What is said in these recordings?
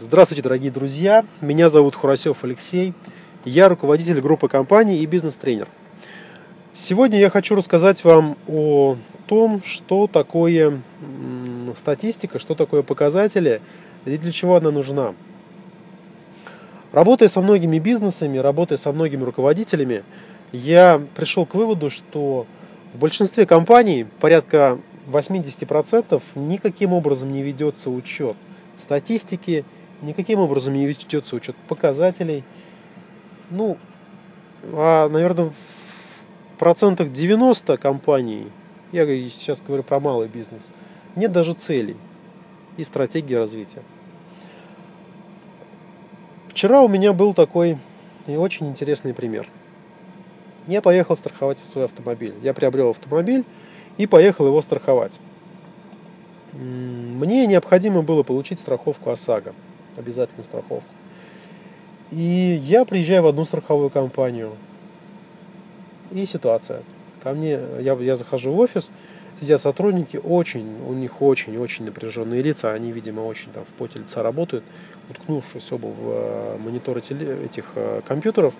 Здравствуйте, дорогие друзья! Меня зовут Хурасев Алексей. Я руководитель группы компаний и бизнес-тренер. Сегодня я хочу рассказать вам о том, что такое статистика, что такое показатели и для чего она нужна. Работая со многими бизнесами, работая со многими руководителями, я пришел к выводу, что в большинстве компаний, порядка 80%, никаким образом не ведется учет статистики, никаким образом не ведется учет показателей. Ну, а, наверное, в процентах 90 компаний, я сейчас говорю про малый бизнес, нет даже целей и стратегии развития. Вчера у меня был такой очень интересный пример. Я поехал страховать свой автомобиль. Я приобрел автомобиль и поехал его страховать. Мне необходимо было получить страховку ОСАГО, обязательную страховку. И я приезжаю в одну страховую компанию. И ситуация. Ко мне, я, я захожу в офис, сидят сотрудники, очень, у них очень-очень напряженные лица, они, видимо, очень там в поте лица работают, уткнувшись оба в э, мониторы этих э, компьютеров,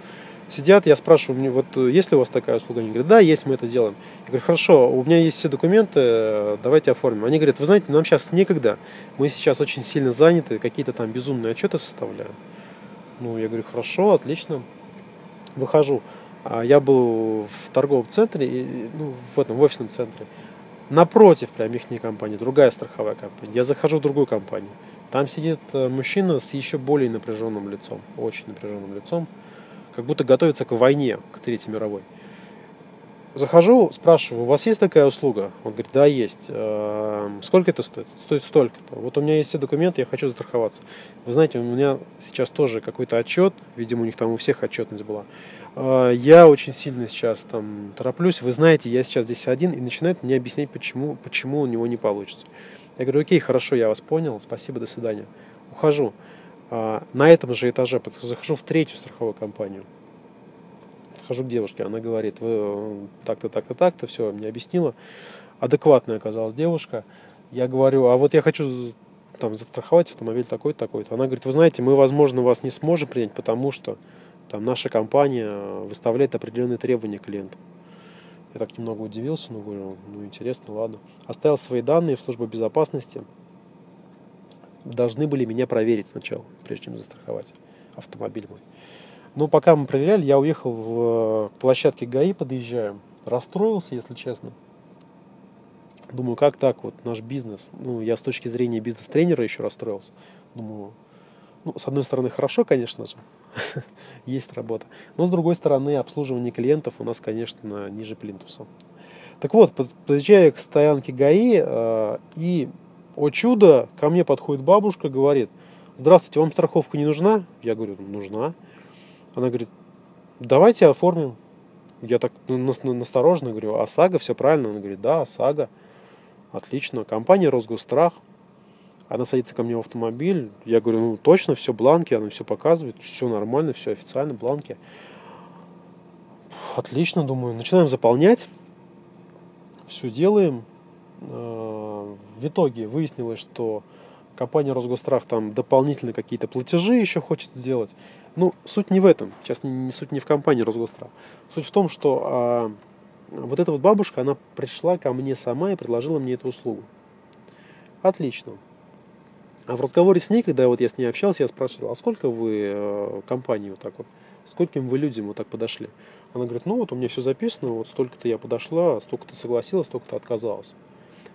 сидят, я спрашиваю, вот э, есть ли у вас такая услуга? Они говорят, да, есть, мы это делаем. Я говорю, хорошо, у меня есть все документы, давайте оформим. Они говорят, вы знаете, нам сейчас некогда, мы сейчас очень сильно заняты, какие-то там безумные отчеты составляем. Ну, я говорю, хорошо, отлично. Выхожу. А я был в торговом центре, ну, в этом, в офисном центре. Напротив прям их компании, другая страховая компания. Я захожу в другую компанию. Там сидит э, мужчина с еще более напряженным лицом, очень напряженным лицом как будто готовится к войне, к Третьей мировой. Захожу, спрашиваю, у вас есть такая услуга? Он говорит, да, есть. «Эм, сколько это стоит? Стоит столько-то. Вот у меня есть все документы, я хочу застраховаться. Вы знаете, у меня сейчас тоже какой-то отчет, видимо, у них там у всех отчетность была. «Э, я очень сильно сейчас там тороплюсь. Вы знаете, я сейчас здесь один, и начинает мне объяснять, почему, почему у него не получится. Я говорю, окей, хорошо, я вас понял, спасибо, до свидания. Ухожу. А, на этом же этаже захожу в третью страховую компанию. Подхожу к девушке, она говорит, вы э, так-то, так-то, так-то, все, мне объяснила. Адекватная оказалась девушка. Я говорю, а вот я хочу там застраховать автомобиль такой-то, такой-то. Она говорит, вы знаете, мы, возможно, вас не сможем принять, потому что там наша компания выставляет определенные требования клиентам. Я так немного удивился, но говорю, ну интересно, ладно. Оставил свои данные в службу безопасности должны были меня проверить сначала, прежде чем застраховать автомобиль мой. Но пока мы проверяли, я уехал в площадке ГАИ, подъезжаю. Расстроился, если честно. Думаю, как так вот наш бизнес, ну, я с точки зрения бизнес-тренера еще расстроился. Думаю, ну, с одной стороны, хорошо, конечно же, есть работа. Но с другой стороны, обслуживание клиентов у нас, конечно, ниже плинтуса. Так вот, подъезжаю к стоянке ГАИ э, и о чудо, ко мне подходит бабушка, говорит, здравствуйте, вам страховка не нужна? Я говорю, нужна. Она говорит, давайте оформим. Я так настороженно говорю, а ОСАГО, все правильно? Она говорит, да, ОСАГО. Отлично. Компания Росгострах. Она садится ко мне в автомобиль. Я говорю, ну точно, все бланки, она все показывает, все нормально, все официально, бланки. Отлично, думаю. Начинаем заполнять. Все делаем. В итоге выяснилось, что компания Росгострах там дополнительно какие-то платежи еще хочет сделать. Ну, суть не в этом. Сейчас не, не суть не в компании Росгострах. Суть в том, что а, вот эта вот бабушка, она пришла ко мне сама и предложила мне эту услугу. Отлично. А в разговоре с ней, когда вот я с ней общался, я спрашивал, а сколько вы э, компании вот так вот, скольким вы людям вот так подошли? Она говорит, ну вот у меня все записано, вот столько-то я подошла, столько-то согласилась, столько-то отказалась.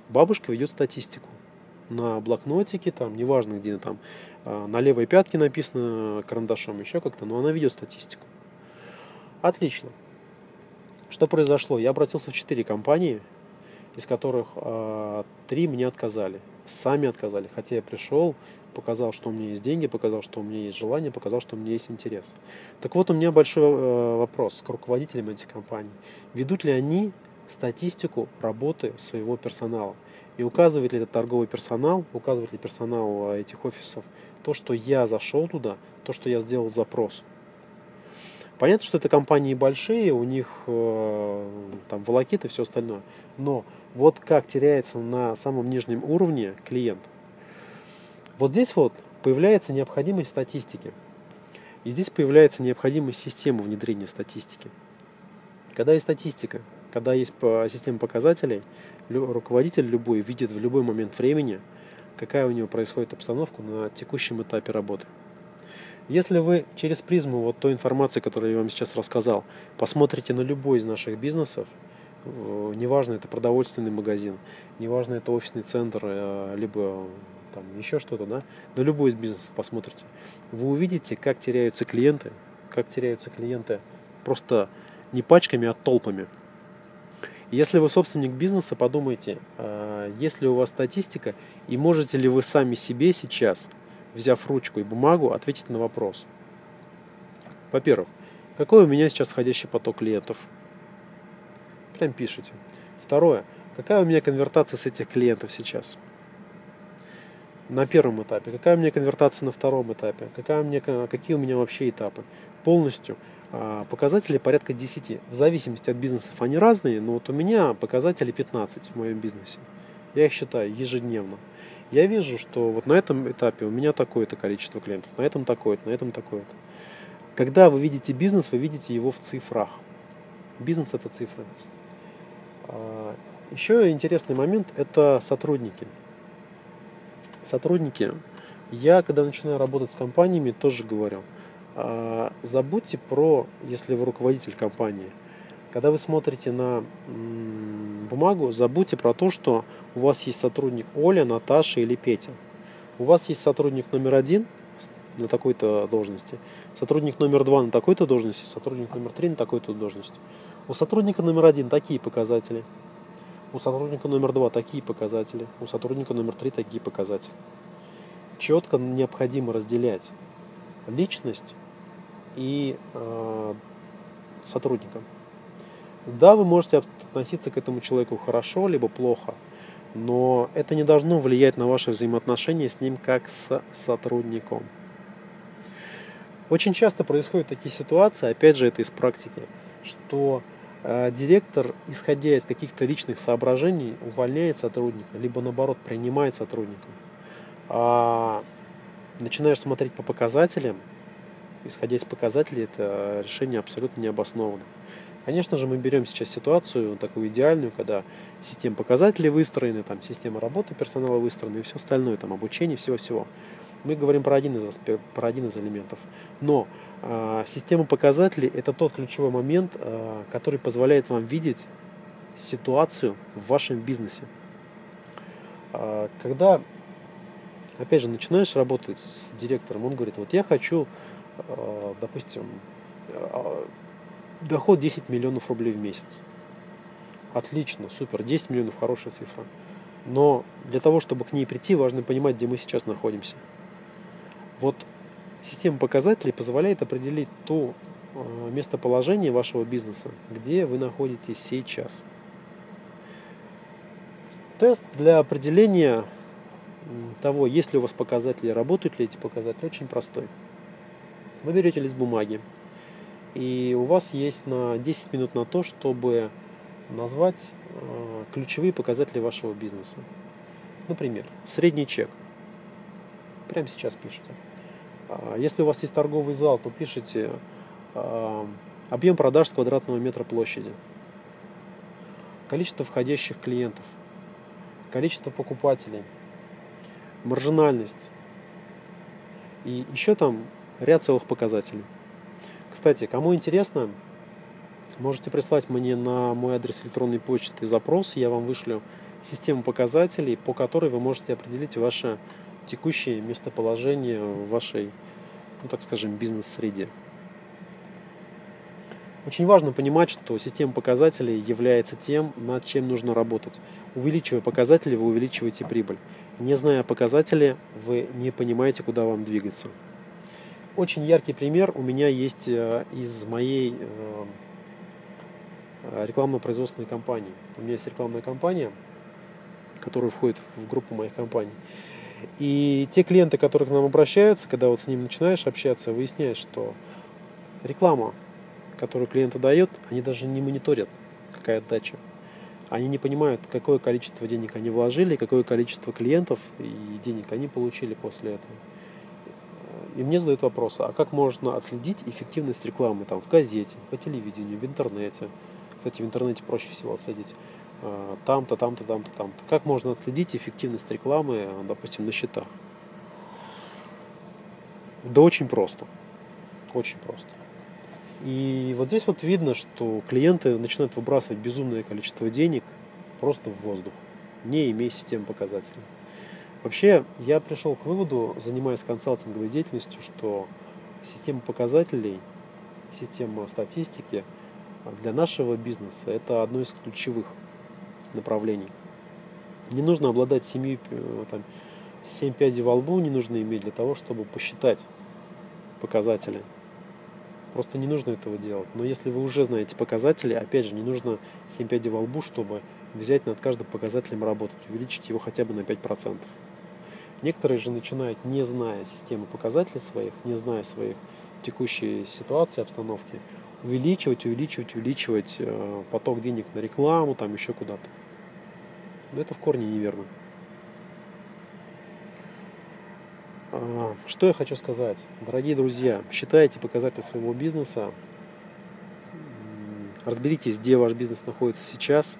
Бабушка ведет статистику на блокнотике, там, неважно где там, а, на левой пятке написано карандашом, еще как-то, но она ведет статистику. Отлично. Что произошло? Я обратился в четыре компании, из которых э, три мне отказали. Сами отказали. Хотя я пришел, показал, что у меня есть деньги, показал, что у меня есть желание, показал, что у меня есть интерес. Так вот, у меня большой э, вопрос к руководителям этих компаний. Ведут ли они статистику работы своего персонала. И указывает ли этот торговый персонал, указывает ли персонал а, этих офисов то, что я зашел туда, то, что я сделал запрос. Понятно, что это компании большие, у них э, там волокит и все остальное. Но вот как теряется на самом нижнем уровне клиент. Вот здесь вот появляется необходимость статистики. И здесь появляется необходимость системы внедрения статистики. Когда есть статистика, когда есть система показателей, руководитель любой видит в любой момент времени, какая у него происходит обстановка на текущем этапе работы. Если вы через призму вот той информации, которую я вам сейчас рассказал, посмотрите на любой из наших бизнесов, э, неважно, это продовольственный магазин, неважно, это офисный центр, э, либо там еще что-то, да, на любой из бизнесов посмотрите, вы увидите, как теряются клиенты, как теряются клиенты просто не пачками, а толпами. Если вы собственник бизнеса, подумайте, а, есть ли у вас статистика и можете ли вы сами себе сейчас, взяв ручку и бумагу, ответить на вопрос. Во-первых, какой у меня сейчас входящий поток клиентов? Прям пишите. Второе, какая у меня конвертация с этих клиентов сейчас? На первом этапе. Какая у меня конвертация на втором этапе? Какая у меня, какие у меня вообще этапы? Полностью показатели порядка 10. В зависимости от бизнесов они разные, но вот у меня показатели 15 в моем бизнесе. Я их считаю ежедневно. Я вижу, что вот на этом этапе у меня такое-то количество клиентов, на этом такое-то, на этом такое-то. Когда вы видите бизнес, вы видите его в цифрах. Бизнес это цифры. А, еще интересный момент – это сотрудники. Сотрудники. Я, когда начинаю работать с компаниями, тоже говорю – а, забудьте про, если вы руководитель компании, когда вы смотрите на бумагу, забудьте про то, что у вас есть сотрудник Оля, Наташа или Петя. У вас есть сотрудник номер один на такой-то должности, сотрудник номер два на такой-то должности, сотрудник номер три на такой-то должности. У сотрудника номер один такие показатели, у сотрудника номер два такие показатели, у сотрудника номер три такие показатели. Четко необходимо разделять личность и э, сотрудникам. Да, вы можете относиться к этому человеку хорошо, либо плохо, но это не должно влиять на ваши взаимоотношения с ним как с сотрудником. Очень часто происходят такие ситуации, опять же, это из практики, что э, директор, исходя из каких-то личных соображений, увольняет сотрудника, либо наоборот принимает сотрудника. А начинаешь смотреть по показателям, исходя из показателей, это решение абсолютно не обосновано. Конечно же, мы берем сейчас ситуацию такую идеальную, когда система показателей выстроены, там система работы персонала выстроена и все остальное, там обучение, всего-всего. Мы говорим про один из, про один из элементов. Но э, система показателей – это тот ключевой момент, э, который позволяет вам видеть ситуацию в вашем бизнесе. Э, когда, опять же, начинаешь работать с директором, он говорит, вот я хочу допустим, э, доход 10 миллионов рублей в месяц. Отлично, супер, 10 миллионов хорошая цифра. Но для того, чтобы к ней прийти, важно понимать, где мы сейчас находимся. Вот система показателей позволяет определить то э, местоположение вашего бизнеса, где вы находитесь сейчас. Тест для определения того, есть ли у вас показатели, работают ли эти показатели, очень простой. Вы берете лист бумаги, и у вас есть на 10 минут на то, чтобы назвать э, ключевые показатели вашего бизнеса. Например, средний чек. Прямо сейчас пишите. А, если у вас есть торговый зал, то пишите э, объем продаж с квадратного метра площади, количество входящих клиентов, количество покупателей, маржинальность. И еще там ряд целых показателей. Кстати, кому интересно, можете прислать мне на мой адрес электронной почты запрос, я вам вышлю систему показателей, по которой вы можете определить ваше текущее местоположение в вашей, ну так скажем, бизнес-среде. Очень важно понимать, что система показателей является тем, над чем нужно работать. Увеличивая показатели, вы увеличиваете прибыль. Не зная показатели, вы не понимаете, куда вам двигаться. Очень яркий пример у меня есть э, из моей э, рекламно-производственной компании. У меня есть рекламная компания, которая входит в группу моих компаний. И те клиенты, которые к нам обращаются, когда вот с ним начинаешь общаться, выясняешь, что реклама, которую клиент дает, они даже не мониторят, какая отдача. Они не понимают, какое количество денег они вложили, какое количество клиентов и денег они получили после этого. И мне задают вопрос, а как можно отследить эффективность рекламы там, в газете, по телевидению, в интернете? Кстати, в интернете проще всего отследить. А, там-то, там-то, там-то, там-то. Как можно отследить эффективность рекламы, допустим, на счетах? Да очень просто. Очень просто. И вот здесь вот видно, что клиенты начинают выбрасывать безумное количество денег просто в воздух, не имея системы показателей. Вообще, я пришел к выводу, занимаясь консалтинговой деятельностью, что система показателей, система статистики для нашего бизнеса это одно из ключевых направлений. Не нужно обладать семью, э, там, 7 пядей во лбу не нужно иметь для того, чтобы посчитать показатели. Просто не нужно этого делать. Но если вы уже знаете показатели, опять же, не нужно 7 пядей во лбу, чтобы взять над каждым показателем работать, увеличить его хотя бы на 5%. Некоторые же начинают, не зная системы показателей своих, не зная своих текущей ситуации, обстановки, увеличивать, увеличивать, увеличивать э, поток денег на рекламу, там еще куда-то. Но это в корне неверно. А, что я хочу сказать? Дорогие друзья, считайте показатели своего бизнеса, разберитесь, где ваш бизнес находится сейчас.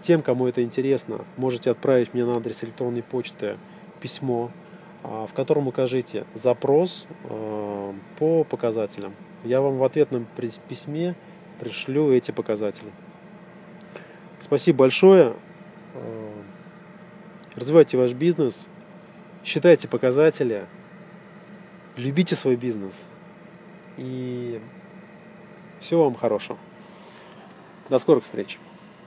Тем, кому это интересно, можете отправить мне на адрес электронной почты письмо, а, в котором укажите запрос а, по показателям. Я вам в ответном письме пришлю эти показатели. Спасибо большое. А, развивайте ваш бизнес, считайте показатели, любите свой бизнес. И всего вам хорошего. До скорых встреч.